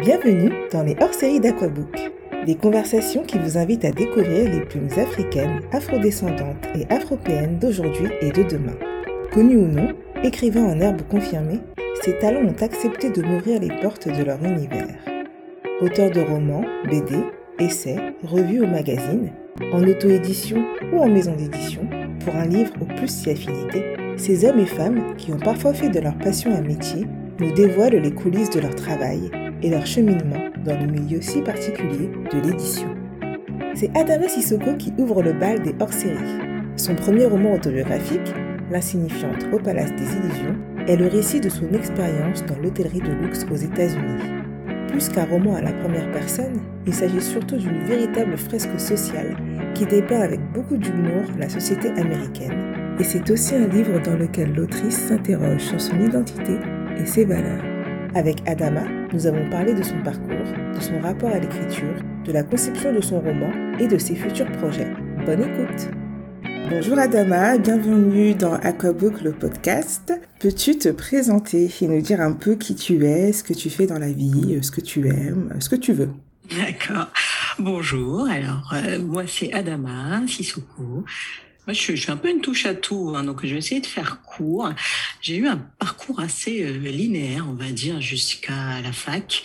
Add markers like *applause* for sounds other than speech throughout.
Bienvenue dans les hors-séries d'Aquabook, des conversations qui vous invitent à découvrir les plumes africaines, afrodescendantes et afropéennes d'aujourd'hui et de demain. Connus ou non, écrivains en herbe confirmés, ces talents ont accepté de m'ouvrir les portes de leur univers. Auteurs de romans, BD, essais, revues ou magazines, en auto-édition ou en maison d'édition, pour un livre ou plus si affinité, ces hommes et femmes qui ont parfois fait de leur passion un métier nous dévoilent les coulisses de leur travail et leur cheminement dans le milieu si particulier de l'édition. C'est Adama Sissoko qui ouvre le bal des hors-séries. Son premier roman autobiographique, L'insignifiante au Palace des Illusions, est le récit de son expérience dans l'hôtellerie de luxe aux États-Unis. Plus qu'un roman à la première personne, il s'agit surtout d'une véritable fresque sociale qui dépeint avec beaucoup d'humour la société américaine. Et c'est aussi un livre dans lequel l'autrice s'interroge sur son identité et ses valeurs. Avec Adama, nous avons parlé de son parcours, de son rapport à l'écriture, de la conception de son roman et de ses futurs projets. Bonne écoute Bonjour Adama, bienvenue dans Aquabook le podcast. Peux-tu te présenter et nous dire un peu qui tu es, ce que tu fais dans la vie, ce que tu aimes, ce que tu veux? D'accord. Bonjour, alors euh, moi c'est Adama Sissoko. Moi, je suis, un peu une touche à tout, hein, donc je vais essayer de faire court. J'ai eu un parcours assez euh, linéaire, on va dire, jusqu'à la fac.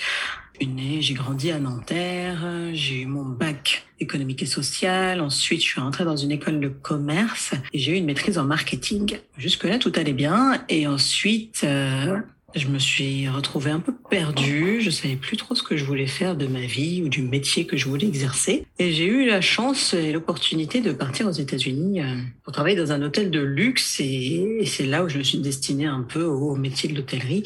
J'ai grandi à Nanterre, j'ai eu mon bac économique et social. Ensuite, je suis rentrée dans une école de commerce et j'ai eu une maîtrise en marketing. Jusque-là, tout allait bien. Et ensuite, euh, je me suis retrouvée un peu perdue. Je savais plus trop ce que je voulais faire de ma vie ou du métier que je voulais exercer. Et j'ai eu la chance et l'opportunité de partir aux États-Unis euh, pour travailler dans un hôtel de luxe. Et c'est là où je me suis destinée un peu au métier de l'hôtellerie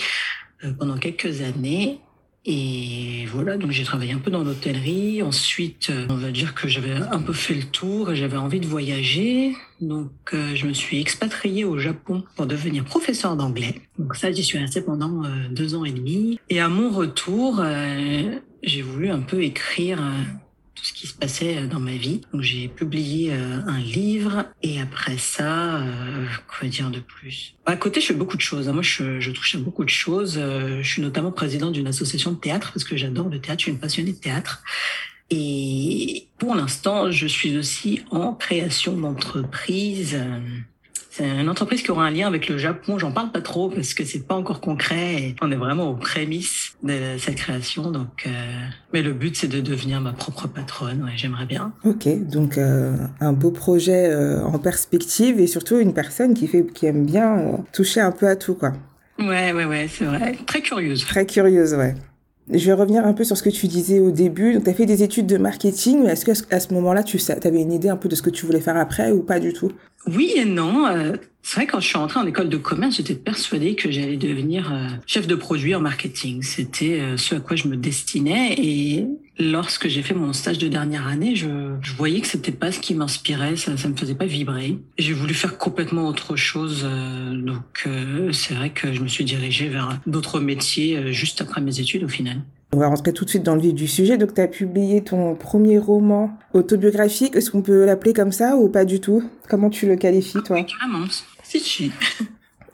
euh, pendant quelques années. Et voilà, donc j'ai travaillé un peu dans l'hôtellerie. Ensuite, euh, on va dire que j'avais un peu fait le tour et j'avais envie de voyager. Donc, euh, je me suis expatriée au Japon pour devenir professeur d'anglais. Donc ça, j'y suis restée pendant euh, deux ans et demi. Et à mon retour, j'ai voulu un peu écrire qui se passait euh, dans ma vie. Donc j'ai publié euh, un livre et après ça, euh, quoi dire de plus? À côté, je fais beaucoup de choses. Moi, je, je touche à beaucoup de choses. je suis notamment président d'une association de théâtre parce que j'adore le théâtre. Je suis une passionnée de théâtre. Et pour l'instant, je suis aussi en création d'entreprise. C'est une entreprise qui aura un lien avec le Japon. J'en parle pas trop parce que c'est pas encore concret. Et on est vraiment aux prémices de cette création. Donc, euh, mais le but c'est de devenir ma propre patronne. Ouais, j'aimerais bien. Ok, donc euh, un beau projet euh, en perspective et surtout une personne qui fait, qui aime bien toucher un peu à tout, quoi. Ouais, ouais, ouais, c'est vrai. Très curieuse. Très curieuse, ouais. Je vais revenir un peu sur ce que tu disais au début. Donc, tu fait des études de marketing, mais est-ce qu'à ce moment-là, tu avais une idée un peu de ce que tu voulais faire après ou pas du tout? Oui et non. Euh, c'est vrai quand je suis rentrée en école de commerce, j'étais persuadée que j'allais devenir euh, chef de produit en marketing. C'était euh, ce à quoi je me destinais. Et lorsque j'ai fait mon stage de dernière année, je, voyais que c'était pas ce qui m'inspirait, ça, ça me faisait pas vibrer. J'ai voulu faire complètement autre chose. donc c'est vrai que je me suis dirigée vers d'autres métiers juste après mes études au final. On va rentrer tout de suite dans le vif du sujet. Donc, tu as publié ton premier roman autobiographique. Est-ce qu'on peut l'appeler comme ça ou pas du tout? Comment tu le qualifies, toi? Carrément. Si, si.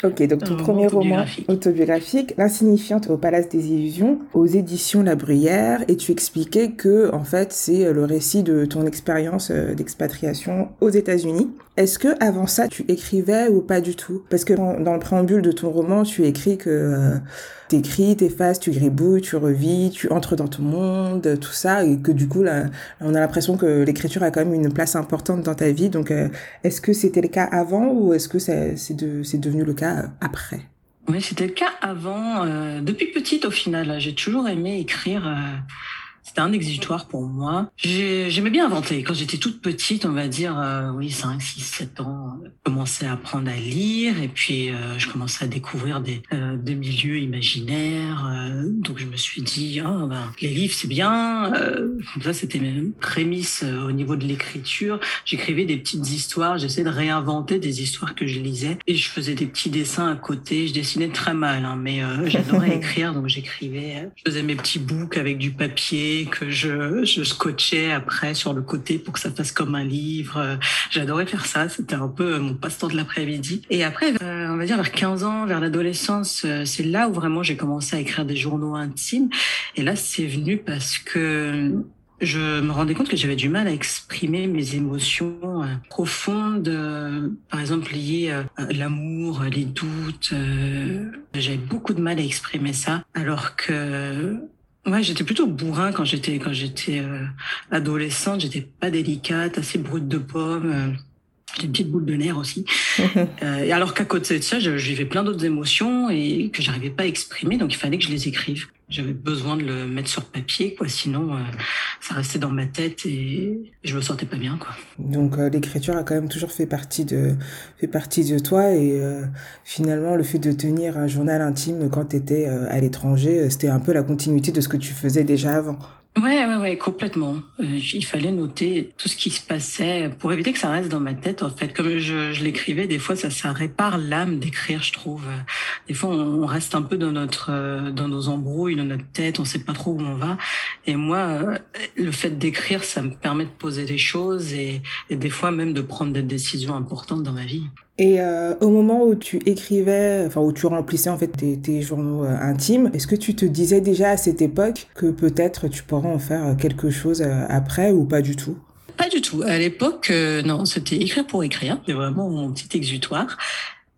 Ok, donc ton premier roman autobiographique, L'insignifiante au Palace des Illusions, aux éditions La Bruyère, et tu expliquais que, en fait, c'est le récit de ton expérience euh, d'expatriation aux États-Unis. Est-ce que avant ça, tu écrivais ou pas du tout? Parce que dans le préambule de ton roman, tu écris que euh, t'écris, t'effaces, tu gribouilles, tu revis, tu entres dans ton monde, tout ça, et que du coup, là, on a l'impression que l'écriture a quand même une place importante dans ta vie. Donc, euh, est-ce que c'était le cas avant ou est-ce que c'est de, devenu le cas après Oui, c'était le cas avant. Euh, depuis petite, au final, j'ai toujours aimé écrire. Euh, c'était un exutoire pour moi. J'aimais bien inventer. Quand j'étais toute petite, on va dire, euh, oui, 5, 6, 7 ans, je commençais à apprendre à lire et puis euh, je commençais à découvrir des, euh, des milieux imaginaires. Euh, donc je me suis dit, oh, ben, les livres, c'est bien. ça, c'était mes prémices au niveau de l'écriture. J'écrivais des petites histoires, j'essayais de réinventer des histoires que je lisais et je faisais des petits dessins à côté. Je dessinais très mal, hein, mais j'adorais *laughs* écrire, donc j'écrivais. Je faisais mes petits books avec du papier que je, je scotchais après sur le côté pour que ça fasse comme un livre. J'adorais faire ça. C'était un peu mon passe-temps de l'après-midi. Et après, on va dire vers 15 ans, vers l'adolescence, c'est là où vraiment j'ai commencé à écrire des journaux intimes. Et là, c'est venu parce que je me rendais compte que j'avais du mal à exprimer mes émotions euh, profondes, euh, par exemple liées euh, à l'amour, les doutes. J'avais beaucoup de mal à exprimer ça, alors que ouais, j'étais plutôt bourrin quand j'étais quand j'étais adolescente. J'étais pas délicate, assez brute de pomme. J'ai une petite boule de nerfs aussi. *laughs* et alors qu'à côté de ça, je, je vivais plein d'autres émotions et que j'arrivais pas à exprimer, donc il fallait que je les écrive. J'avais besoin de le mettre sur papier, quoi. Sinon, euh, ça restait dans ma tête et je me sentais pas bien, quoi. Donc, euh, l'écriture a quand même toujours fait partie de, fait partie de toi et euh, finalement, le fait de tenir un journal intime quand tu étais à l'étranger, c'était un peu la continuité de ce que tu faisais déjà avant. Ouais, ouais, ouais, complètement. Euh, il fallait noter tout ce qui se passait pour éviter que ça reste dans ma tête. En fait, comme je, je l'écrivais, des fois, ça, ça répare l'âme d'écrire, je trouve. Des fois, on reste un peu dans notre, euh, dans nos embrouilles, dans notre tête, on sait pas trop où on va. Et moi, euh, le fait d'écrire, ça me permet de poser des choses et, et des fois même de prendre des décisions importantes dans ma vie. Et euh, au moment où tu écrivais, enfin où tu remplissais en fait tes, tes journaux euh, intimes, est-ce que tu te disais déjà à cette époque que peut-être tu pourrais en faire quelque chose euh, après ou pas du tout? Pas du tout. À l'époque, non, c'était écrire pour écrire. C'était vraiment mon petit exutoire.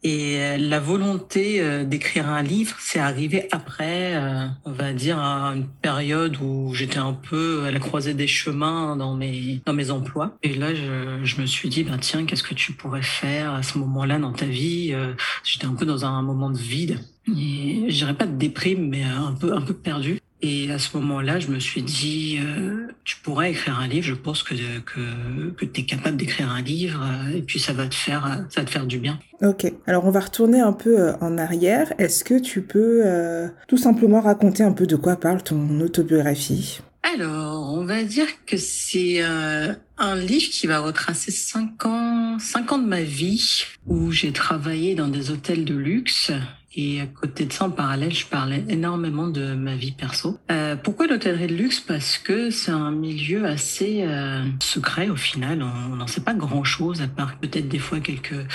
Et euh, la volonté euh, d'écrire un livre, c'est arrivé après, euh, on va dire, à une période où j'étais un peu à la croisée des chemins dans mes dans mes emplois. Et là, je, je me suis dit, ben tiens, qu'est-ce que tu pourrais faire à ce moment-là dans ta vie J'étais un peu dans un moment de vide. Je dirais pas de déprime, mais un peu un peu perdu. Et à ce moment-là, je me suis dit, euh, tu pourrais écrire un livre. Je pense que que, que tu es capable d'écrire un livre euh, et puis ça va te faire ça va te faire du bien. Ok. Alors on va retourner un peu euh, en arrière. Est-ce que tu peux euh, tout simplement raconter un peu de quoi parle ton autobiographie? Alors, on va dire que c'est un livre qui va retracer cinq ans, cinq ans de ma vie où j'ai travaillé dans des hôtels de luxe et à côté de ça, en parallèle, je parlais énormément de ma vie perso. Euh, pourquoi l'hôtellerie de luxe? Parce que c'est un milieu assez euh, secret au final. On n'en sait pas grand-chose, à part peut-être des fois quelques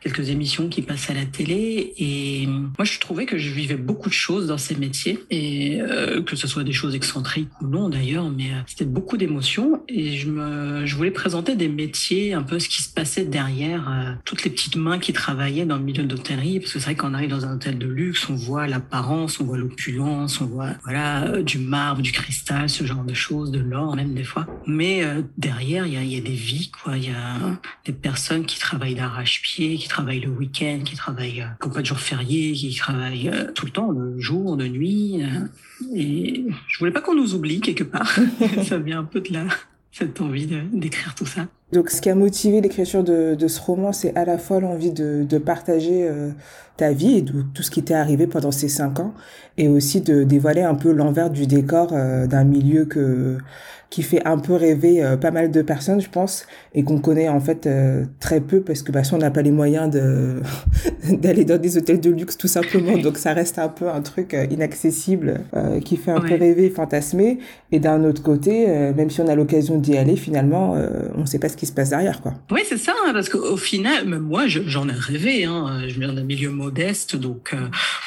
quelques émissions qui passent à la télé. Et moi, je trouvais que je vivais beaucoup de choses dans ces métiers, et euh, que ce soit des choses excentriques ou non d'ailleurs, mais c'était beaucoup d'émotions. Et je me, je voulais présenter des métiers, un peu ce qui se passait derrière toutes les petites mains qui travaillaient dans le milieu de l'hôtellerie, parce que c'est vrai qu'on arrive dans un de luxe, on voit l'apparence, on voit l'opulence, on voit voilà euh, du marbre, du cristal, ce genre de choses, de l'or même des fois. Mais euh, derrière, il y a, des vies, quoi. Il y a des personnes qui travaillent d'arrache-pied, qui travaillent le week-end, qui travaillent euh, comme pas de jour férié, qui travaillent tout le temps, le jour, de nuit. et je voulais pas qu'on nous oublie quelque part. *laughs* Ça vient un peu de là cette envie d'écrire tout ça. Donc, ce qui a motivé l'écriture de, de, ce roman, c'est à la fois l'envie de, de partager euh, ta vie et de, tout ce qui t'est arrivé pendant ces cinq ans, et aussi de dévoiler un peu l'envers du décor euh, d'un milieu que qui fait un peu rêver euh, pas mal de personnes, je pense, et qu'on connaît en fait euh, très peu parce que bah, si on n'a pas les moyens de *laughs* d'aller dans des hôtels de luxe tout simplement, *laughs* donc ça reste un peu un truc euh, inaccessible qui fait un peu rêver, fantasmer. Et d'un autre côté, même si on a l'occasion d'y aller, finalement, on ne sait pas ce qui se passe derrière, quoi. Oui, c'est ça, hein, parce qu'au final, même moi, j'en ai rêvé. Hein, je viens d'un milieu modeste, donc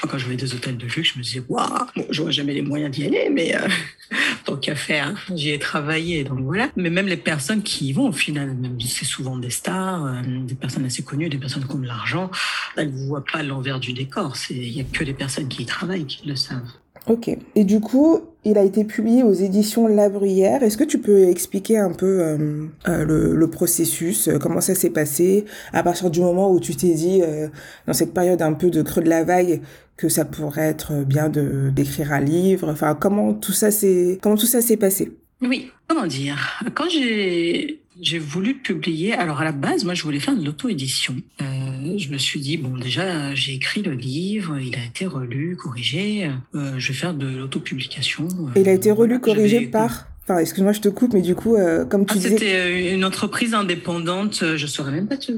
quand je vais des hôtels de luxe, je me disais, waouh, j'aurais jamais les moyens d'y aller, mais *laughs* tant qu'à faire, j'y ai travailler. Donc voilà. Mais même les personnes qui y vont, au final, c'est souvent des stars, euh, des personnes assez connues, des personnes qui ont de l'argent, elles ne voient pas l'envers du décor. Il n'y a que les personnes qui y travaillent qui le savent. Ok. Et du coup, il a été publié aux éditions La Bruyère. Est-ce que tu peux expliquer un peu euh, euh, le, le, processus, comment ça s'est passé à partir du moment où tu t'es dit, dans cette période un peu de creux de la vague, que ça pourrait être bien de d'écrire un livre? Enfin, comment tout ça s'est comment tout ça s'est passé? Oui, comment dire? Quand j'ai j'ai voulu publier, alors à la base, moi je voulais faire de l'auto-édition. Euh, je me suis dit bon déjà j'ai écrit le livre, il a été relu, corrigé, euh, je vais faire de l'autopublication. il a été relu, corrigé par? Enfin, excuse-moi, je te coupe, mais du coup, euh, comme tu ah, disais... C'était euh, une entreprise indépendante, je saurais même pas te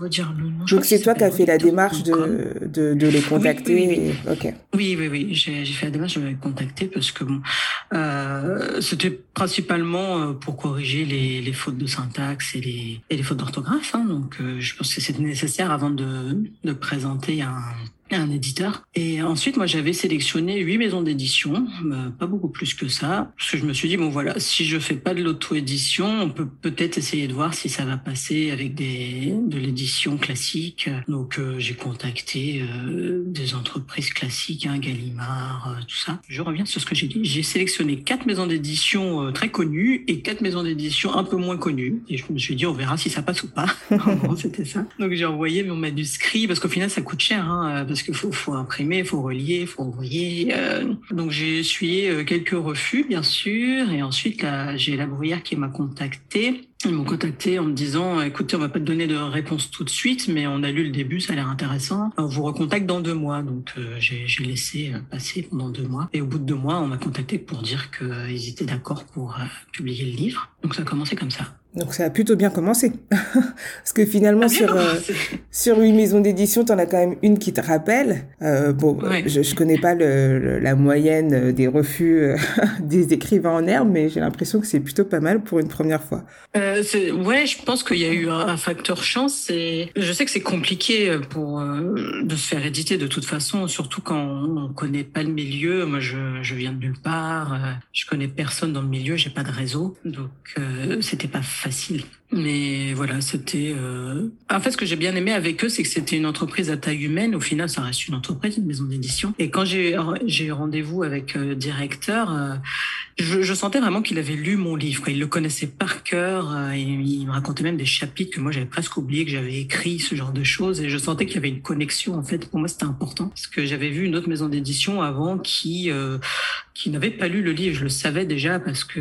redire le nom. Donc c'est toi qui as fait la démarche de, de, de, les contacter oui, oui, oui. Ok. Oui, oui, oui, j'ai fait la démarche de les contacter parce que bon, Euh, C'était principalement pour corriger les, les, fautes de syntaxe et les, et les fautes d'orthographe. Hein, donc, je pense que c'était nécessaire avant de, de présenter un un éditeur. Et ensuite, moi, j'avais sélectionné huit maisons d'édition, euh, pas beaucoup plus que ça, parce que je me suis dit bon voilà, si je fais pas de l'auto-édition, on peut peut-être essayer de voir si ça va passer avec des de l'édition classique. Donc, euh, j'ai contacté euh, des entreprises classiques, hein, Gallimard, tout ça. Je reviens sur ce que j'ai dit. J'ai sélectionné quatre maisons d'édition très connues et quatre maisons d'édition un peu moins connues. Et je me suis dit on verra si ça passe ou pas. *laughs* c'était ça. Donc, j'ai envoyé mon manuscrit parce qu'au final, ça coûte cher. Hein, qu'il faut, imprimer, faut relier, faut envoyer. Euh, donc j'ai essuyé euh, quelques refus, bien sûr, et ensuite j'ai la bruyère qui m'a contacté. Ils m'ont contacté en me disant, écoutez, on va pas te donner de réponse tout de suite, mais on a lu le début, ça a l'air intéressant. On vous recontacte dans deux mois. Donc euh, j'ai laissé passer pendant deux mois. Et au bout de deux mois, on m'a contacté pour dire qu'ils étaient d'accord pour publier le livre. Donc ça a commencé comme ça. Donc ça a plutôt bien commencé. *laughs* Parce que finalement, sur, euh, sur huit maisons d'édition, tu en as quand même une qui te rappelle. Euh, bon, je, je connais pas le, la moyenne des refus euh, *laughs* des écrivains en herbe, mais j'ai l'impression que c'est plutôt pas mal pour une première fois. Euh, ouais, je pense qu'il y a eu un, facteur chance. Et je sais que c'est compliqué pour euh, de se faire éditer de toute façon, surtout quand on connaît pas le milieu. Moi, je, je viens de nulle part. je connais personne dans le milieu, j'ai pas de réseau. Donc, c'était pas facile fasciné. Mais voilà, c'était. Euh... En fait, ce que j'ai bien aimé avec eux, c'est que c'était une entreprise à taille humaine. Au final, ça reste une entreprise, une maison d'édition. Et quand j'ai j'ai rendez-vous avec le euh, directeur, euh, je, je, sentais vraiment qu'il avait lu mon livre. Il le connaissait par cœur. Euh, et il me racontait même des chapitres que moi j'avais presque oublié que j'avais écrit, ce genre de choses. Et je sentais qu'il y avait une connexion. En fait, pour moi, c'était important parce que j'avais vu une autre maison d'édition avant qui qui n'avait pas lu le livre. Je le savais déjà parce que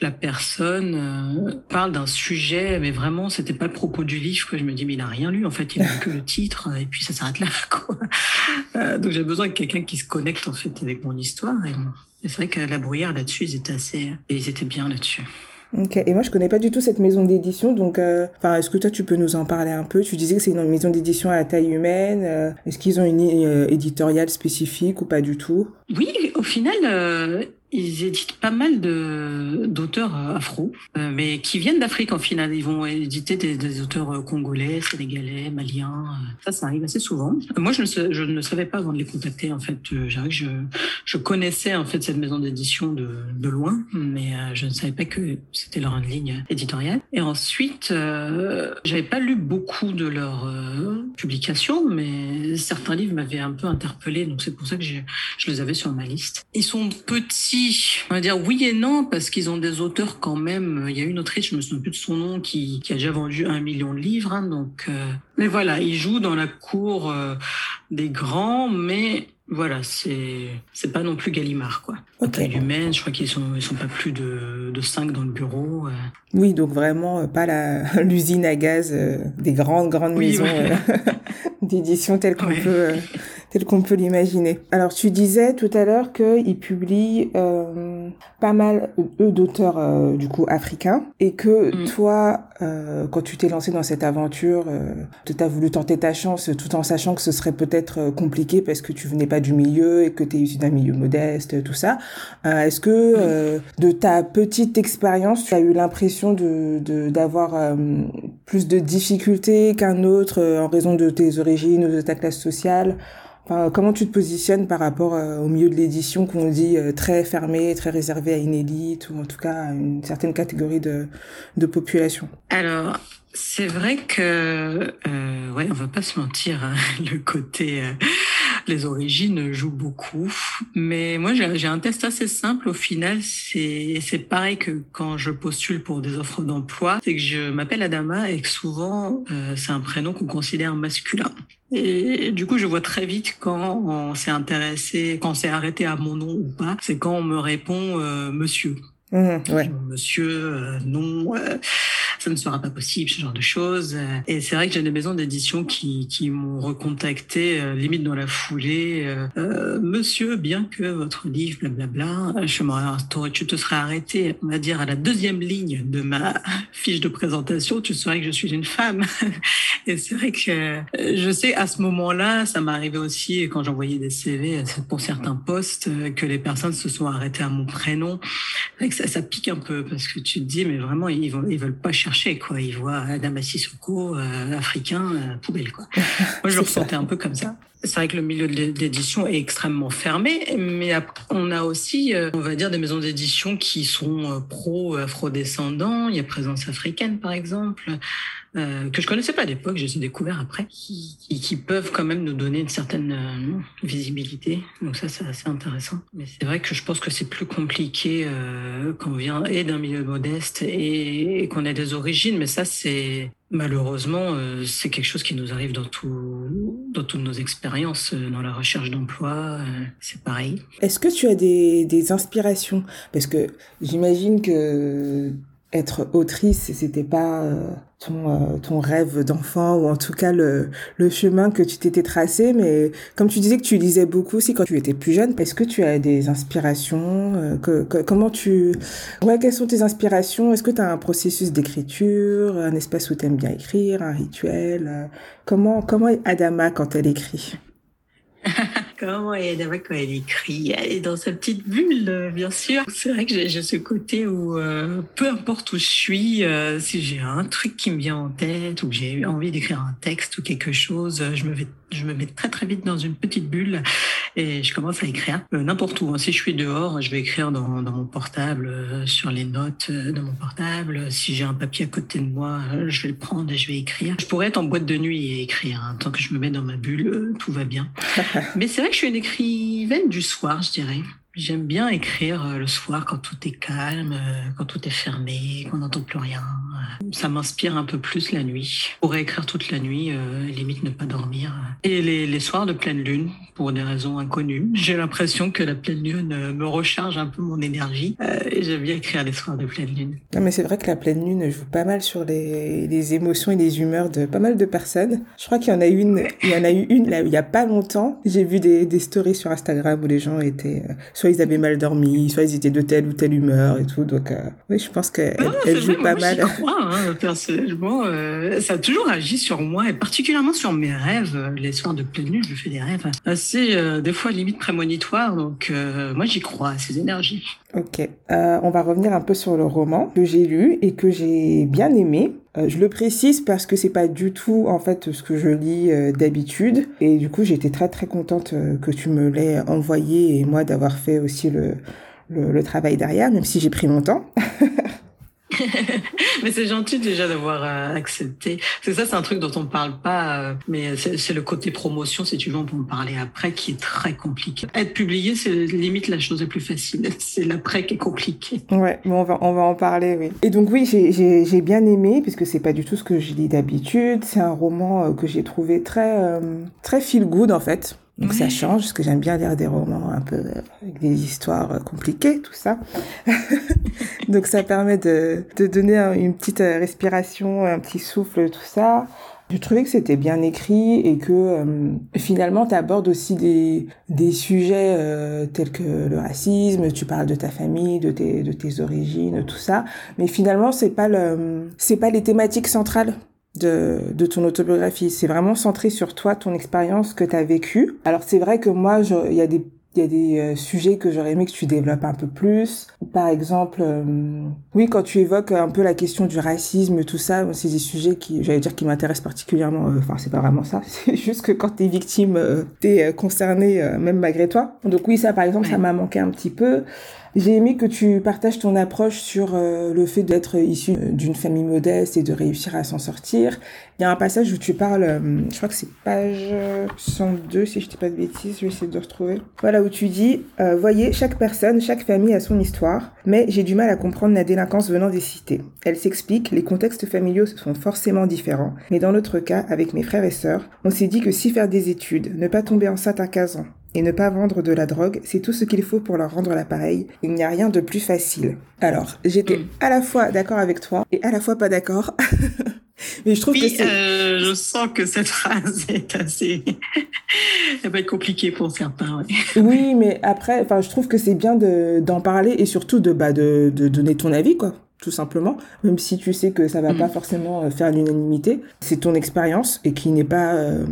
la personne parle d'un sujet, mais vraiment, c'était pas le propos du livre. Je me dis, mais il a rien lu. En fait, il a que le titre et puis ça s'arrête là. *laughs* Quoi. donc j'ai besoin de quelqu'un qui se connecte en fait avec mon histoire. Et c'est vrai que la bruyère là-dessus, ils étaient assez, ils étaient bien là-dessus. Ok, et moi je connais pas du tout cette maison d'édition, donc euh, est-ce que toi tu peux nous en parler un peu? Tu disais que c'est une maison d'édition à taille humaine, euh, est-ce qu'ils ont une euh, éditoriale spécifique ou pas du tout? Oui, au final, ils éditent pas mal d'auteurs euh, afro, euh, mais qui viennent d'Afrique en final. Ils vont éditer des, auteurs euh, congolais, sénégalais, maliens. Ça, ça arrive assez souvent. Moi, je ne, savais pas avant de les contacter. En fait, je, je connaissais en fait cette maison d'édition de, loin, mais je ne savais pas que c'était leur ligne éditoriale. Et ensuite, euh, j'avais pas lu beaucoup de leurs publications, mais certains livres m'avaient un peu interpellé, donc c'est pour ça que je les avais sur ma liste. Ils sont petits on va dire oui et non, parce qu'ils ont des auteurs quand même. Il y a une autrice, je me souviens plus de son nom, qui, qui a déjà vendu un million de livres. Hein, donc, euh, mais voilà, ils jouent dans la cour euh, des grands, mais voilà, c'est c'est pas non plus Gallimard quoi. Okay. Taille humaine, je crois qu'ils sont ils sont pas plus de de cinq dans le bureau. Euh. Oui, donc vraiment pas la *laughs* l'usine à gaz des grandes grandes maisons *laughs* d'édition telles qu'on peut tel qu'on peut l'imaginer. Alors tu disais tout à l'heure qu'ils publient euh, pas mal eux d'auteurs euh, du coup africains et que mm. toi euh, quand tu t'es lancé dans cette aventure, euh, tu as voulu tenter ta chance tout en sachant que ce serait peut-être euh, compliqué parce que tu venais pas du milieu et que tu es issu d'un milieu modeste, tout ça. Euh, est-ce que de ta petite expérience, tu as eu l'impression de d'avoir plus de difficultés qu'un autre en raison de tes origines ou de ta classe sociale? Comment tu te positionnes par rapport euh, au milieu de l'édition qu'on dit euh, très fermé, très réservé à une élite ou en tout cas à une certaine catégorie de, de population? Alors, c'est vrai que, euh, ouais, on va pas se mentir, hein, *laughs* le côté, euh, les origines jouent beaucoup. Mais moi, j'ai un test assez simple. Au final, c'est c'est pareil que quand je postule pour des offres d'emploi, c'est que je m'appelle Adama et que souvent, euh, c'est un prénom qu'on considère masculin. Et du coup, je vois très vite quand on s'est intéressé, quand on s'est arrêté à mon nom ou pas. C'est quand on me répond euh, monsieur. Mmh, ouais. Monsieur, euh, non ça ne sera pas possible, ce genre de choses. Et c'est vrai que j'ai des maisons d'édition qui, m'ont recontacté, euh, limite dans la foulée. Euh, euh Monsieur, bien que votre livre, blablabla, je tu te serais arrêté, on va dire, à la deuxième ligne de ma *laughs* fiche de présentation, tu saurais que je suis une femme. *laughs* Et c'est vrai que euh, je sais, à ce moment-là, ça m'est arrivé aussi quand j'envoyais des CV pour certains postes, que les personnes se sont arrêtées à mon prénom. Ça, ça pique un peu parce que tu te dis, mais vraiment, ils, ils veulent pas chercher, quoi. Ils voient Adam Sissoko, euh, africain, euh, poubelle, quoi. *laughs* Moi, je le ressentais un peu comme ça. C'est vrai que le milieu de l'édition est extrêmement fermé, mais on a aussi, euh, on va dire, des maisons d'édition qui sont pro-afrodescendants. Il y a Présence africaine, par exemple. Euh, que je connaissais pas à l'époque, j'ai découvert après, qui, qui, peuvent quand même nous donner une certaine euh, visibilité. Donc ça, c'est assez intéressant. Mais c'est vrai que je pense que c'est plus compliqué euh, quand on vient et d'un milieu modeste et, qu'on a des origines. Mais ça, c'est malheureusement, euh, c'est quelque chose qui nous arrive dans tout, dans toutes nos expériences, dans la recherche d'emploi. c'est pareil. Est-ce que tu as des, des inspirations? Parce que j'imagine que être autrice, c'était pas euh, ton, euh, ton rêve d'enfant ou en tout cas le, le chemin que tu t'étais tracé. Mais comme tu disais que tu lisais beaucoup aussi quand tu étais plus jeune, est-ce que tu as des inspirations euh, que, Comment tu... Ouais, quelles sont tes inspirations? Est-ce que tu as un processus d'écriture, un espace où tu aimes bien écrire, un rituel Comment, comment est Adama quand elle écrit? *laughs* Comment elle quand elle écrit Elle est dans sa petite bulle, bien sûr. C'est vrai que j'ai ce côté où, euh, peu importe où je suis, euh, si j'ai un truc qui me vient en tête ou que j'ai envie d'écrire un texte ou quelque chose, je me vais je me mets très très vite dans une petite bulle et je commence à écrire euh, n'importe où. Hein. Si je suis dehors, je vais écrire dans, dans mon portable, euh, sur les notes euh, de mon portable. Si j'ai un papier à côté de moi, je vais le prendre et je vais écrire. Je pourrais être en boîte de nuit et écrire. Hein. Tant que je me mets dans ma bulle, tout va bien. *laughs* Mais c'est vrai que je suis une écrivaine du soir, je dirais. J'aime bien écrire le soir quand tout est calme, quand tout est fermé, qu'on n'entend plus rien. Ça m'inspire un peu plus la nuit. Je pourrais écrire toute la nuit, euh, limite ne pas dormir. Et les, les, soirs de pleine lune, pour des raisons inconnues. J'ai l'impression que la pleine lune me recharge un peu mon énergie. et j'aime bien écrire les soirs de pleine lune. Non mais c'est vrai que la pleine lune joue pas mal sur les, les, émotions et les humeurs de pas mal de personnes. Je crois qu'il y en a une, il y en a eu une là, il y a pas longtemps. J'ai vu des, des stories sur Instagram où les gens étaient soit ils avaient mal dormi, soit ils étaient de telle ou telle humeur et tout. Donc, euh, oui, je pense qu'elle elle joue pas mal. Hein, personnellement, euh, ça a toujours agi sur moi et particulièrement sur mes rêves. Les soirs de pleine nuit, je fais des rêves assez, euh, des fois limite prémonitoires. Donc, moi, j'y crois à ces énergies. Ok, on va revenir un peu sur le roman que j'ai lu et que j'ai bien aimé. Euh, je le précise parce que c'est pas du tout en fait ce que je lis euh, d'habitude et du coup j'étais très très contente euh, que tu me l'aies envoyé et moi d'avoir fait aussi le, le, le travail derrière même si j'ai pris mon temps. *laughs* *laughs* mais c'est gentil déjà d'avoir euh, accepté. C'est ça, c'est un truc dont on parle pas, euh, mais c'est le côté promotion, si tu veux, on peut en parler après, qui est très compliqué. Être publié, c'est limite la chose la plus facile. *laughs* C'est l'après qui est compliqué. Ouais, bon, on va, on va en parler, oui. Et donc oui, j'ai bien aimé, puisque c'est pas du tout ce que je lis d'habitude. C'est un roman euh, que j'ai trouvé très, très feel good, en fait. Donc ça change, parce que j'aime bien lire des romans un peu avec des histoires compliquées, tout ça. *laughs* Donc ça permet de, de donner une petite euh, respiration, un petit souffle, tout ça. Je trouvais que c'était bien écrit et que euh, finalement tu abordes aussi des, des sujets euh, tels que le racisme, tu parles de ta famille, de tes, de tes origines, tout ça, mais finalement c'est pas le c'est pas les thématiques centrales de, de ton autobiographie. C'est vraiment centré sur toi, ton expérience que tu as vécue. Alors c'est vrai que moi, il y a des il y a des euh, sujets que j'aurais aimé que tu développes un peu plus. Par exemple, euh, oui, quand tu évoques un peu la question du racisme, tout ça, c'est des sujets qui, j'allais dire, qui m'intéressent particulièrement. Euh, enfin, c'est pas vraiment ça. *laughs* C'est juste que quand t'es victime, t'es concerné, même malgré toi. Donc oui, ça, par exemple, ça m'a manqué un petit peu. J'ai aimé que tu partages ton approche sur euh, le fait d'être issu d'une famille modeste et de réussir à s'en sortir. Il y a un passage où tu parles, euh, je crois que c'est page 102 si je dis pas de bêtises, je vais essayer de retrouver. Voilà où tu dis, euh, voyez, chaque personne, chaque famille a son histoire, mais j'ai du mal à comprendre la délinquance venant des cités. Elle s'explique, les contextes familiaux sont forcément différents, mais dans notre cas, avec mes frères et sœurs, on s'est dit que si faire des études, ne pas tomber enceinte à 15 ans, et ne pas vendre de la drogue, c'est tout ce qu'il faut pour leur rendre l'appareil. Il n'y a rien de plus facile. Alors, j'étais Mm. à la fois d'accord avec toi et à la fois pas d'accord. *laughs* Mais je trouve que euh, je sens que cette *laughs* phrase est assez. Elle va être compliquée pour certains. ouais. Oui, mais après, enfin, je trouve que c'est bien de, d'en parler et surtout de, bah, de, de donner ton avis, quoi. Tout simplement. Même si tu sais que ça va Mm. pas forcément euh, faire l'unanimité. C'est ton expérience et qui n'est pas euh,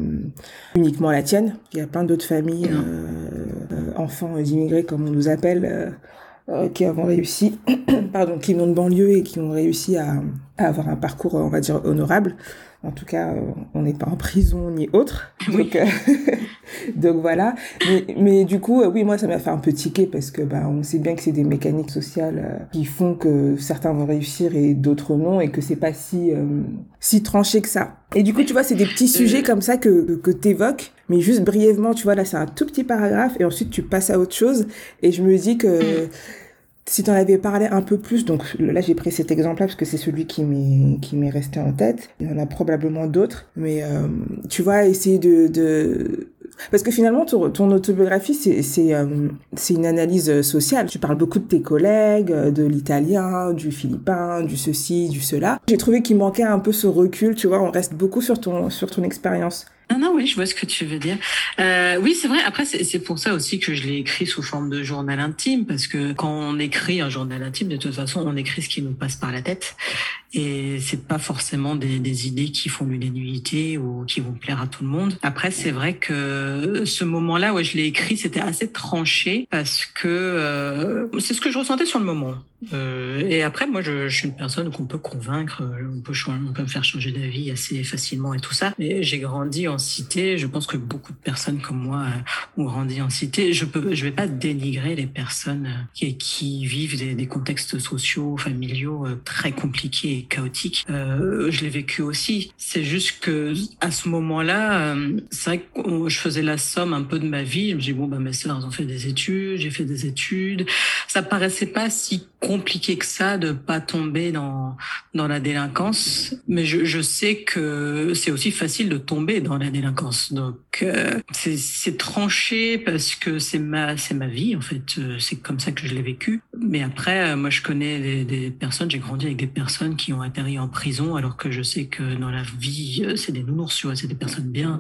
uniquement la tienne. Il y a plein d'autres familles, Non. euh, enfants d'immigrés, comme on nous appelle, euh, qui avons réussi, *coughs* pardon, qui viennent de banlieue et qui ont réussi à, à avoir un parcours, on va dire, honorable. En tout cas, euh, on n'est pas en prison ni autre. *laughs* Oui. Donc, euh, *laughs* donc voilà. Mais, mais du coup, euh, oui, moi, ça m'a fait un peu tiquer parce que bah, on sait bien que c'est des mécaniques sociales euh, qui font que certains vont réussir et d'autres non, et que c'est pas si euh, si tranché que ça. Et du coup, tu vois, c'est des petits sujets comme ça que que, que t'évoques, mais juste brièvement, tu vois, là, c'est un tout petit paragraphe, et ensuite tu passes à autre chose. Et je me dis que si t'en avais parlé un peu plus, donc là j'ai pris cet exemple-là parce que c'est celui qui m'est qui m'est resté en tête. Il y en a probablement d'autres, mais euh, tu vois, essayer de, de parce que finalement ton, ton autobiographie c'est c'est euh, c'est une analyse sociale. Tu parles beaucoup de tes collègues, euh, de l'italien, du philippin, du ceci, du cela. J'ai trouvé qu'il manquait un peu ce recul. Tu vois, on reste beaucoup sur ton sur ton expérience. Oui, je vois ce que tu veux dire. Euh, oui, c'est vrai. Après, c'est pour ça aussi que je l'ai écrit sous forme de journal intime, parce que quand on écrit un journal intime, de toute façon, on écrit ce qui nous passe par la tête, et c'est pas forcément des, idées qui font l'unanimité ou qui vont plaire à tout le monde. Après, c'est vrai que ce moment-là, ouais, je l'ai écrit, c'était assez tranché, parce que euh, c'est ce que je ressentais sur le moment. Euh, et après, moi, je, suis une personne qu'on peut convaincre, on peut, me faire changer d'avis assez facilement et tout ça. Mais j'ai grandi en. Je pense que beaucoup de personnes comme moi euh, ont grandi en cité. Je peux, je vais pas dénigrer les personnes euh, qui, vivent des, contextes sociaux, familiaux euh, très compliqués et chaotiques. Je l'ai vécu aussi. C'est juste que à ce moment-là, c'est vrai que je faisais la somme un peu de ma vie. Je me dis bon, bah mes sœurs ont fait des études, j'ai fait des études. Ça paraissait pas si compliqué que ça de pas tomber dans dans la délinquance, mais je, je sais que c'est aussi facile de tomber dans la délinquance. Donc euh, c'est c'est tranché parce que c'est ma c'est ma vie en fait, Euh, c'est comme ça que je l'ai vécu. Mais après, euh, moi je connais des, des personnes, j'ai grandi avec des personnes qui ont atterri en prison alors que je sais que dans la vie c'est des nounours, tu vois, c'est des personnes bien,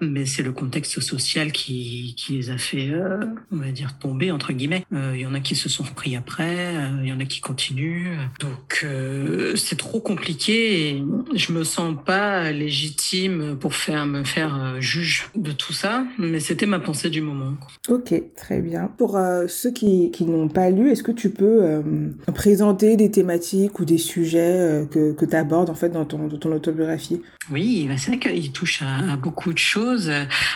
mais c'est le contexte social qui qui les a fait, euh, on va dire tomber entre guillemets. Euh, Il y en a qui se sont repris après. Euh, il y en a qui continuent. Donc euh, c'est trop compliqué et je me sens pas légitime pour faire me faire euh, juge de tout ça, mais c'était ma pensée du moment. Ok, très bien. Pour euh, ceux qui, qui n'ont pas lu, est-ce que tu peux euh, présenter des thématiques ou des sujets euh, que, que tu abordes en fait dans ton, dans ton autobiographie? Oui, bah, c'est vrai qu'il touche à, à beaucoup de choses.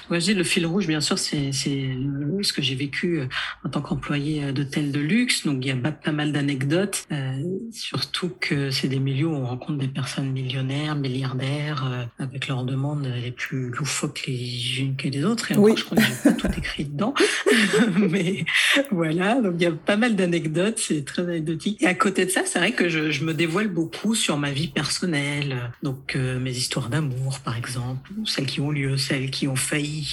Moi, dis le fil rouge, bien sûr, c'est ce que j'ai vécu euh, en tant qu'employé euh, d'hôtel de luxe. Donc, il y a pas, pas mal d'anecdotes, euh, surtout que c'est des milieux où on rencontre des personnes millionnaires, milliardaires, euh, avec leurs demandes les plus loufoques les unes que les autres. Et encore, Oui. je crois que j'ai pas tout écrit dedans. *laughs* *laughs* Mais voilà, donc il y a pas mal d'anecdotes, c'est très anecdotique. Et à côté de ça, c'est vrai que je, je me dévoile beaucoup sur ma vie personnelle. Donc euh, mes histoires d'amour, par exemple, celles qui ont lieu, celles qui ont failli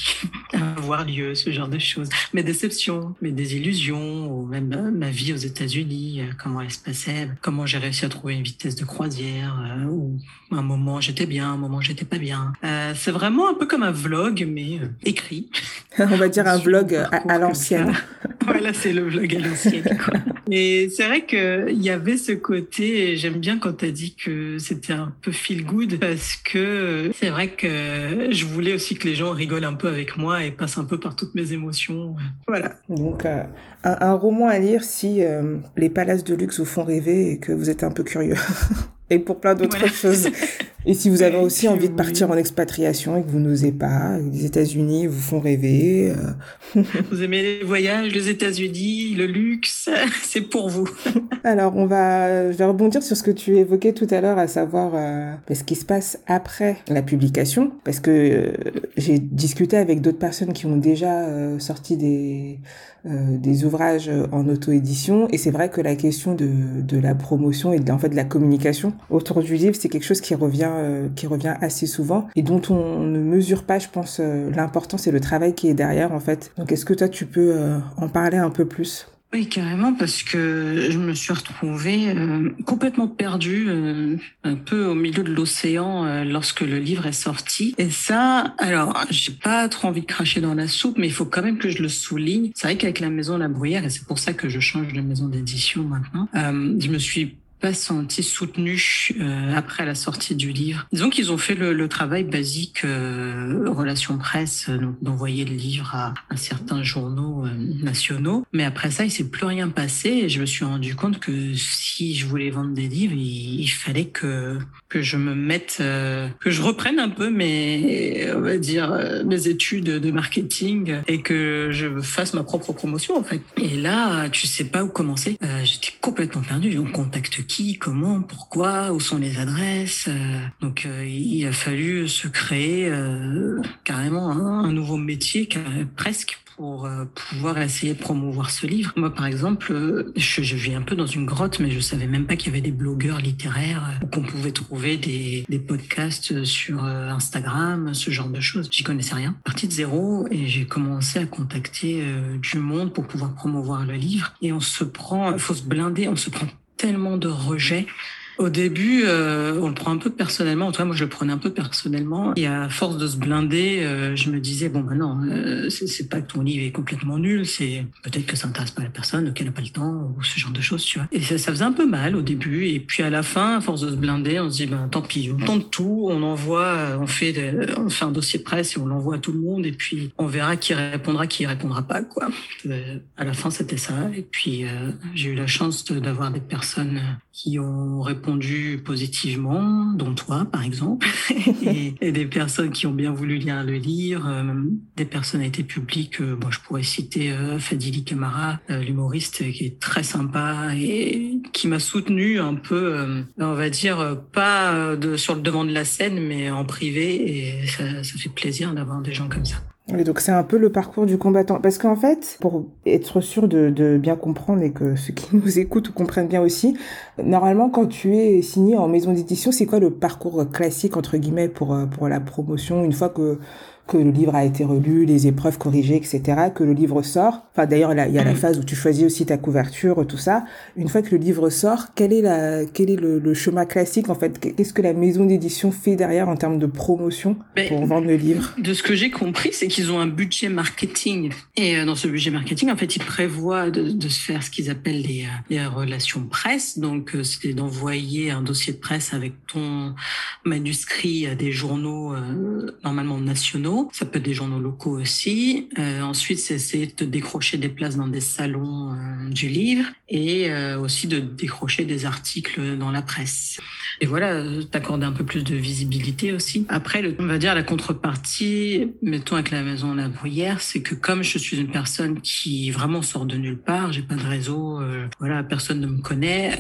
*laughs* avoir lieu, ce genre de choses. Mes déceptions, mes désillusions, ou même euh, ma vie aux États-Unis, euh, comment elle se passait, comment j'ai réussi à trouver une vitesse de croisière, euh, ou un moment j'étais bien, un moment j'étais pas bien. Euh, c'est vraiment un peu comme un vlog, mais euh, écrit. *laughs* On va dire un vlog à, l'ancienne. *laughs* voilà, c'est le vlog à l'ancienne. *laughs* Et c'est vrai que il y avait ce côté. et J'aime bien quand tu as dit que c'était un peu feel good parce que c'est vrai que je voulais aussi que les gens rigolent un peu avec moi et passent un peu par toutes mes émotions. Voilà. Donc, euh, un, un roman à lire si euh, les palaces de luxe vous font rêver et que vous êtes un peu curieux. *laughs* et pour plein d'autres Voilà. choses. Et si vous avez *laughs* aussi si envie de partir en expatriation et que vous n'osez pas, les États-Unis vous font rêver. euh, *laughs* Vous aimez les voyages, les États-Unis, le luxe, *laughs* c'est pour vous. Alors, on va, je vais rebondir sur ce que tu évoquais tout à l'heure, à savoir euh, ce qui se passe après la publication, parce que euh, j'ai discuté avec d'autres personnes qui ont déjà euh, sorti des euh, des ouvrages en auto-édition, et c'est vrai que la question de de la promotion et de, en fait de la communication autour du livre, c'est quelque chose qui revient revient, qui revient assez souvent et dont on ne mesure pas, je pense, l'importance et le travail qui est derrière en fait. Donc est-ce que toi tu peux en parler un peu plus? Oui, carrément, parce que je me suis retrouvée euh, complètement perdue, euh, un peu au milieu de l'océan euh, lorsque le livre est sorti. Et ça, alors, j'ai pas trop envie de cracher dans la soupe, mais il faut quand même que je le souligne. C'est vrai qu'avec la Maison La Bruyère, et c'est pour ça que je change de maison d'édition maintenant, je me suis pas senti soutenu euh, après la sortie du livre. Disons qu'ils ont fait le, le travail basique euh, relations presse, euh, d'envoyer le livre à, à certains journaux euh, nationaux. Mais après ça, il s'est plus rien passé et je me suis rendu compte que si je voulais vendre des livres, il, il fallait que que je me mette, que je reprenne un peu mes, on va dire, mes études de marketing et que je fasse ma propre promotion en fait. Et là, tu sais pas où commencer. J'étais complètement perdu. On contacte qui, comment, pourquoi, où sont les adresses. Euh, donc euh, il a fallu se créer euh, carrément un, nouveau métier presque pour pouvoir essayer de promouvoir ce livre. Moi, par exemple, je, je vis un peu dans une grotte, mais je savais même pas qu'il y avait des blogueurs littéraires ou qu'on pouvait trouver des, des podcasts sur Instagram, ce genre de choses. J'y connaissais rien. Partie de zéro et j'ai commencé à contacter du monde pour pouvoir promouvoir le livre. Et on se prend, faut se blinder, on se prend tellement de rejets au début, euh, on le prend un peu personnellement. En tout cas, moi, je le prenais un peu personnellement. Et à force de se blinder, euh, je me disais bon, non, euh, c'est pas que ton livre est complètement nul. C'est peut-être que ça intéresse pas la personne, qu'elle n'a pas le temps ou ce genre de choses, tu vois. Et ça, faisait un peu mal au début. Et puis à la fin, à force de se blinder, on se dit ben tant pis, on tente tout, on envoie, on fait, on fait un dossier presse et on l'envoie à tout le monde. Et puis on verra qui répondra, qui répondra pas, quoi. à la fin, c'était ça. Et puis j'ai eu la chance d'avoir des personnes qui ont répondu positivement, dont toi par exemple, *laughs* et, des personnes qui ont bien voulu lire le livre, euh, des personnalités publiques. Euh, bon, je pourrais citer euh, Fadili Camara, l'humoriste qui est très sympa et qui m'a soutenu un peu, on va dire pas de, sur le devant de la scène, mais en privé. Et ça, ça fait plaisir d'avoir des gens comme ça. Oui, donc c'est un peu le parcours du combattant. Parce qu'en fait, pour être sûr de, de, bien comprendre et que ceux qui nous *laughs* écoutent comprennent bien aussi, normalement, quand tu es signé en maison d'édition, c'est quoi le parcours classique, entre guillemets, pour, pour la promotion, une fois que que le livre a été relu, les épreuves corrigées, etc., que le livre sort. Enfin, d'ailleurs, il y a la mm. phase où tu choisis aussi ta couverture, tout ça. Une fois que le livre sort, quel est la, quel est le, chemin classique en fait? Qu'est-ce que la maison d'édition fait derrière en termes de promotion pour vendre le livre? De ce que j'ai compris, c'est qu'ils ont un budget marketing et euh, dans ce budget marketing, en fait, ils prévoient de, de se faire ce qu'ils appellent les, euh, les, relations presse. Donc, euh, c'est d'envoyer un dossier de presse avec ton manuscrit à des journaux normalement nationaux ça peut être des journaux locaux aussi. Euh, ensuite, c'est essayer de décrocher des places dans des salons euh, du livre et euh, aussi de décrocher des articles dans la presse. Et voilà, t'accorder un peu plus de visibilité aussi. Après, on va dire la contrepartie, mettons avec la maison La Bruyère, c'est que comme je suis une personne qui vraiment sort de nulle part, j'ai pas de réseau, voilà, personne ne me connaît.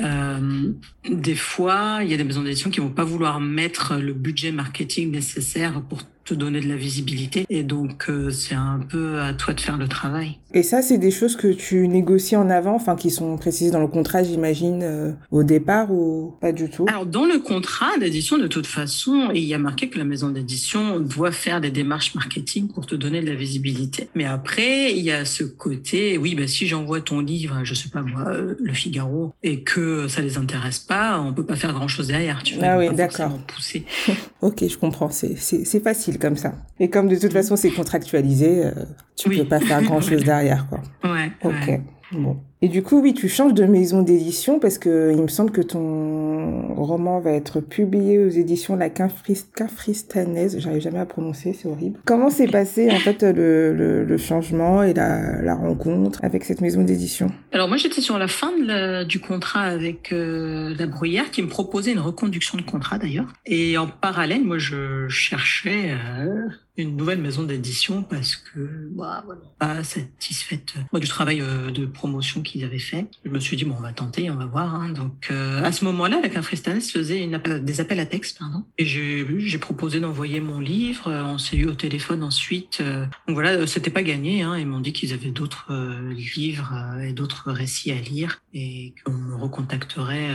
des fois, il y a des maisons d'édition qui vont pas vouloir mettre le budget marketing nécessaire pour te donner de la visibilité. Et donc, euh, c'est un peu à toi de faire le travail. Et ça, c'est des choses que tu négocies en avant, enfin, qui sont précisées dans le contrat, j'imagine, euh, au départ ou pas du tout? Alors, dans le contrat d'édition, de toute façon, il y a marqué que la maison d'édition doit faire des démarches marketing pour te donner de la visibilité. Mais après, il y a ce côté, oui, bah, si j'envoie ton livre, je sais pas moi, euh, Le Figaro, et que ça les intéresse pas, on peut pas faire grand chose derrière, tu vois. Ah oui, d'accord. Pousser. *laughs* ok, je comprends. C'est facile comme ça. Et comme de toute façon c'est contractualisé, euh, tu peux pas faire grand chose *laughs* derrière, quoi. Ouais. Ok. Bon. Et du coup, oui, tu changes de maison d'édition parce que il me semble que ton roman va être publié aux éditions La Quinfristanaise. J'arrive jamais à prononcer, c'est horrible. Comment s'est passé en fait le, le, le changement et la, la, rencontre avec cette maison d'édition? Alors moi, j'étais sur la fin de du contrat avec euh, la Bruyère qui me proposait une reconduction de contrat d'ailleurs. Et en parallèle, moi, je cherchais euh, une nouvelle maison d'édition parce que bah, voilà, pas satisfaite moi, du travail euh, de promotion qu'ils avaient fait. Je me suis dit, bon, on va tenter, on va voir. Hein. Donc, euh, à ce moment-là, la Freestance faisait une des appels à texte, pardon. Et j'ai proposé d'envoyer mon livre. On s'est eu au téléphone ensuite. Donc voilà, c'était pas gagné. Hein. Ils m'ont dit qu'ils avaient d'autres livres et d'autres récits à lire et qu'on me recontacterait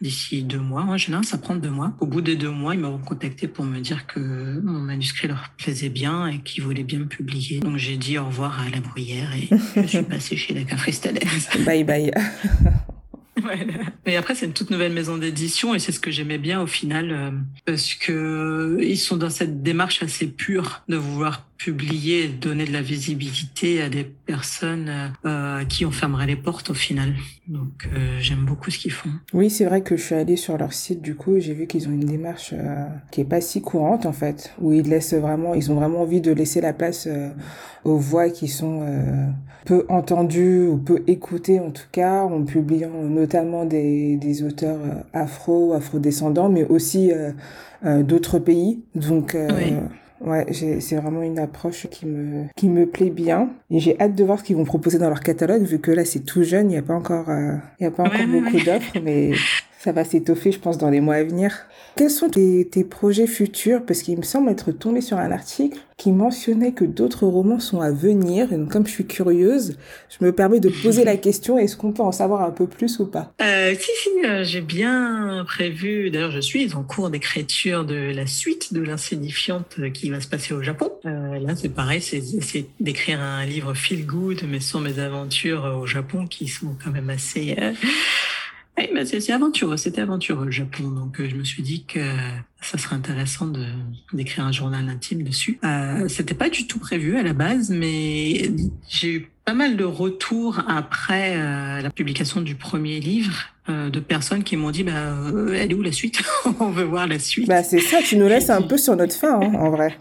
d'ici deux mois. En général, ça prend deux mois. Au bout des deux mois, ils m'ont recontacté pour me dire que mon manuscrit leur bien et qu'ils voulaient bien me publier. Donc j'ai dit au revoir à la bruyère et je suis *laughs* passée chez la Cafristalaise. bye bye. *laughs* Mais après, c'est une toute nouvelle maison d'édition et c'est ce que j'aimais bien au final euh, parce que ils sont dans cette démarche assez pure de vouloir publier et donner de la visibilité à des personnes euh, qui on fermerait les portes au final. Donc euh, j'aime beaucoup ce qu'ils font. Oui, c'est vrai que je suis allée sur leur site du coup, j'ai vu qu'ils ont une démarche euh, qui est pas si courante en fait, où ils laissent vraiment, ils ont vraiment envie de laisser la place euh, aux voix qui sont peu entendues ou peu écoutées en tout cas, en publiant notamment des, des auteurs afro, afro-descendants, mais aussi d'autres pays. Donc oui. Ouais, c'est vraiment une approche qui me, qui me plaît bien. Et j'ai hâte de voir ce qu'ils vont proposer dans leur catalogue, vu que là, c'est tout jeune, il n'y a pas encore, euh, il y a pas encore beaucoup d'offres, mais ça va s'étoffer, je pense, dans les mois à venir. Quels sont tes, projets futurs? Parce qu'il me semble être tombé sur un article qui mentionnait que d'autres romans sont à venir. Donc, comme je suis curieuse, je me permets de poser la question est-ce qu'on peut en savoir un peu plus ou pas? Euh, Si, si, euh, j'ai bien prévu. D'ailleurs, je suis en cours d'écriture de la suite de l'insignifiante qui va se passer au Japon. Euh, là, c'est pareil, c'est d'écrire un livre feel good, mais sans mes aventures au Japon qui sont quand même assez. Oui, mais c'est aventureux, c'était aventureux le Japon, donc euh, je me suis dit que ça serait intéressant de d'écrire un journal intime dessus. Euh, c'était pas du tout prévu à la base, mais j'ai eu pas mal de retours après euh, la publication du premier livre euh, de personnes qui m'ont dit bah elle est où la suite? *laughs* On veut voir la suite. Bah c'est ça, tu nous laisses un peu sur notre fin hein, en vrai.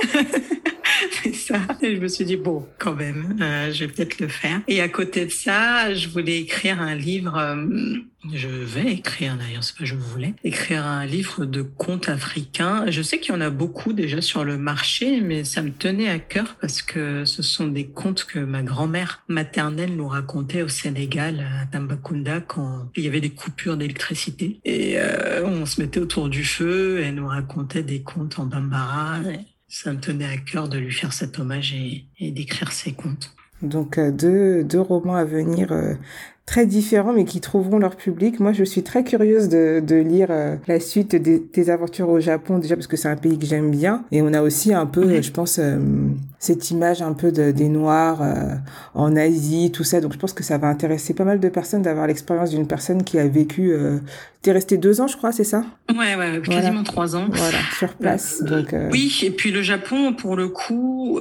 *laughs* *laughs* ça. Et je me suis dit, bon, quand même, euh, je vais peut-être le faire. Et à côté de ça, je voulais écrire un livre, euh, je vais écrire d'ailleurs, c'est pas je voulais, écrire un livre de contes africains. Je sais qu'il y en a beaucoup déjà sur le marché, mais ça me tenait à cœur parce que ce sont des contes que ma grand-mère maternelle nous racontait au Sénégal, à Tambacounda, quand il y avait des coupures d'électricité. Et euh, on se mettait autour du feu et nous racontait des contes en bambara ça me tenait à cœur de lui faire cet hommage et, d'écrire ses contes. Donc euh, deux, romans à venir euh, très différents mais qui trouveront leur public. Moi, je suis très curieuse de, de lire euh, la suite des, aventures au Japon, déjà parce que c'est un pays que j'aime bien. Et on a aussi un peu, je pense, euh, cette image un peu de, des Noirs euh, en Asie, tout ça. Donc, je pense que ça va intéresser pas mal de personnes d'avoir l'expérience d'une personne qui a vécu... T'es resté deux ans, je crois, c'est ça? Ouais, ouais, quasiment trois ans. Voilà, sur place. donc, Oui, et puis le Japon, pour le coup,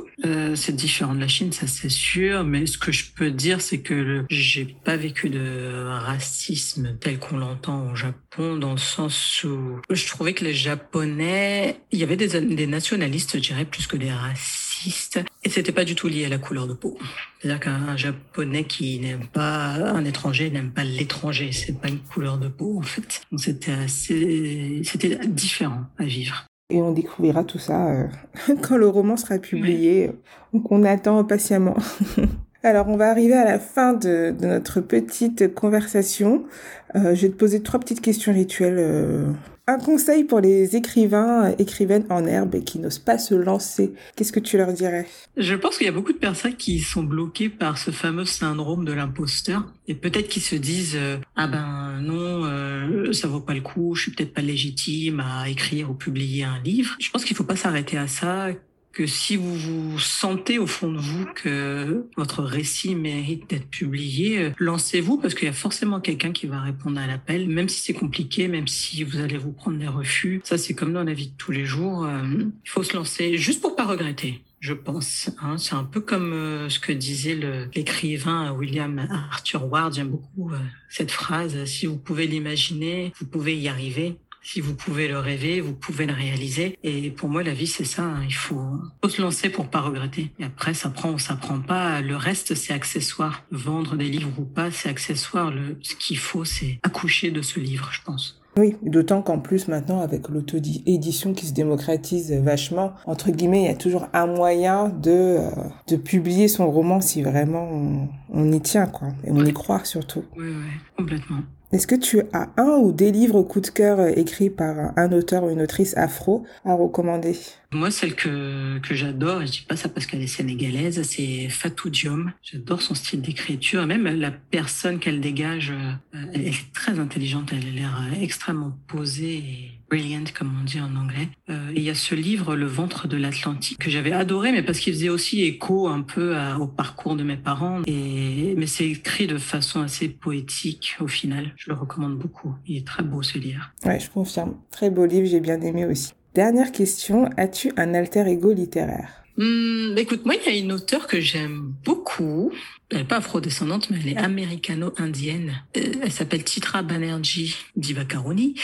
c'est différent de la Chine, ça c'est sûr. Mais ce que je peux dire, c'est que j'ai pas vécu de racisme tel qu'on l'entend au Japon, dans le sens où je trouvais que les Japonais, il y avait des, des nationalistes, je dirais, plus que des racistes, et c'était pas du tout lié à la couleur de peau. C'est-à-dire qu'un Japonais qui n'aime pas un étranger n'aime pas l'étranger, c'est pas une couleur de peau en fait. Donc c'était assez, c'était différent à vivre. Et on découvrira tout ça euh, *laughs* quand le roman sera publié. Donc on attend patiemment. *laughs* Alors, on va arriver à la fin de, notre petite conversation. Euh, je vais te poser trois petites questions rituelles. Euh. Un conseil pour les écrivains, écrivaines en herbe qui n'osent pas se lancer. Qu'est-ce que tu leur dirais? Je pense qu'il y a beaucoup de personnes qui sont bloquées par ce fameux syndrome de l'imposteur et peut-être qu'ils se disent euh, ah ben non ça vaut pas le coup, je suis peut-être pas légitime à écrire ou publier un livre. Je pense qu'il faut pas s'arrêter à ça que si vous vous sentez au fond de vous que votre récit mérite d'être publié, euh, lancez-vous parce qu'il y a forcément quelqu'un qui va répondre à l'appel, même si c'est compliqué, même si vous allez vous prendre des refus. Ça, c'est comme dans la vie de tous les jours. Euh, il faut se lancer juste pour pas regretter je pense. Hein. C'est un peu comme euh, ce que disait l'écrivain William Arthur Ward. J'aime beaucoup cette phrase. Si vous pouvez l'imaginer, vous pouvez y arriver. Si vous pouvez le rêver, vous pouvez le réaliser. Et pour moi, la vie, c'est ça. Hein. Il faut, se lancer pour pas regretter. Et après, ça prend ou ça prend pas. Le reste, c'est accessoire. Vendre des livres ou pas, c'est accessoire. Le, ce qu'il faut, c'est accoucher de ce livre, je pense. Oui, d'autant qu'en plus maintenant avec l'auto-édition qui se démocratise vachement, entre guillemets, il y a toujours un moyen de, euh, de publier son roman si vraiment on, y tient, quoi, et on y croit surtout. Oui, oui, complètement. Est-ce que tu as un ou des livres coup de cœur écrits par un auteur ou une autrice afro à recommander? Moi, celle que, que j'adore, et je dis pas ça parce qu'elle est sénégalaise, c'est Fatou Diom. J'adore son style d'écriture, même la personne qu'elle dégage, euh, elle est très intelligente, elle a l'air euh, extrêmement posée brilliant, comme on dit en anglais. Euh, il y a ce livre, Le ventre de l'Atlantique, que j'avais adoré, mais parce qu'il faisait aussi écho un peu au parcours de mes parents. Et, mais c'est écrit de façon assez poétique au final. Je le recommande beaucoup. Il est très beau ce livre. Ouais, je confirme. Très beau livre, j'ai bien aimé aussi. Dernière question, as-tu un alter ego littéraire? Hmm, Écoute, moi, il y a une auteure que j'aime beaucoup. Elle n'est pas afrodescendante, mais elle est américano-indienne. Euh, elle s'appelle Chitra Banerjee Divakaruni.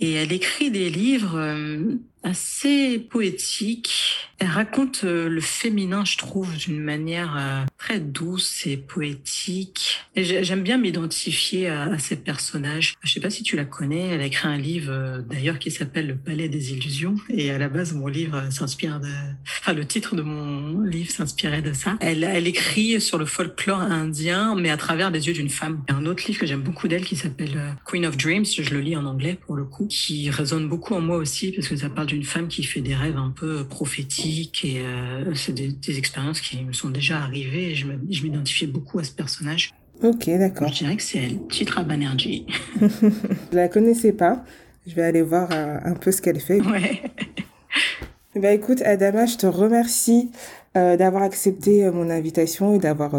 Et elle écrit des livres euh, assez poétique. Elle raconte euh, le féminin, je trouve, d'une manière très douce et poétique. J'aime bien m'identifier à, ces personnages. Je sais pas si tu la connais. Elle a écrit un livre d'ailleurs qui s'appelle Le Palais des Illusions. Et à la base, mon livre s'inspire de, enfin, le titre de mon livre s'inspirait de ça. Elle, elle écrit sur le folklore indien, mais à travers les yeux d'une femme. Il y a un autre livre que j'aime beaucoup d'elle qui s'appelle Queen of Dreams. Je le lis en anglais pour le coup, qui résonne beaucoup en moi aussi parce que ça parle d'une femme qui fait des rêves un peu prophétiques et euh, c'est des, expériences qui me sont déjà arrivées et je m'identifiais beaucoup à ce personnage. Ok, d'accord. Je dirais que c'est elle, Chitra Banerjee. *laughs* je la connaissais pas. Je vais aller voir euh, un peu ce qu'elle fait. Ouais. Bah écoute, Adama, je te remercie euh, d'avoir accepté mon invitation et d'avoir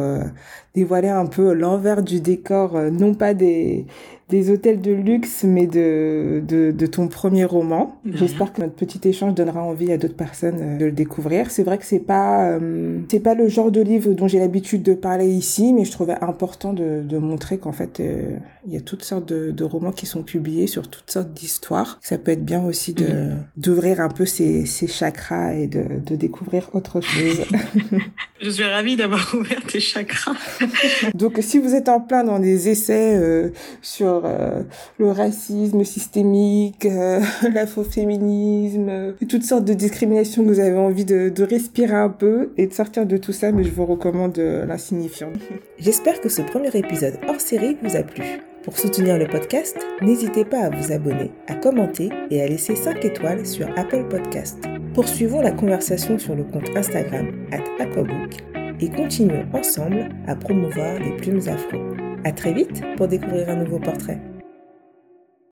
dévoilé un peu l'envers du décor, non pas des, des hôtels de luxe, mais de, de, de ton premier roman. J'espère que notre petit échange donnera envie à d'autres personnes euh, de le découvrir. C'est vrai que c'est pas euh, c'est pas le genre de livre dont j'ai l'habitude de parler ici, mais je trouvais important de, de montrer qu'en fait il y a toutes sortes de, de, romans qui sont publiés sur toutes sortes d'histoires. Ça peut être bien aussi de d'ouvrir un peu ses, ses chakras et de, de découvrir autre chose. Je suis ravie d'avoir ouvert tes chakras. *laughs* Donc si vous êtes en plein dans des essais euh, sur euh, le racisme systémique, euh, *laughs* l'afroféminisme, euh, toutes sortes de discriminations que vous avez envie de, de, respirer un peu et de sortir de tout ça, mais je vous recommande l'insignifiant. *laughs* J'espère que ce premier épisode hors série vous a plu. Pour soutenir le podcast, n'hésitez pas à vous abonner, à commenter et à laisser 5 étoiles sur Apple Podcast. Poursuivons la conversation sur le compte Instagram Aquabook et continuons ensemble à promouvoir les plumes afro. À très vite pour découvrir un nouveau portrait.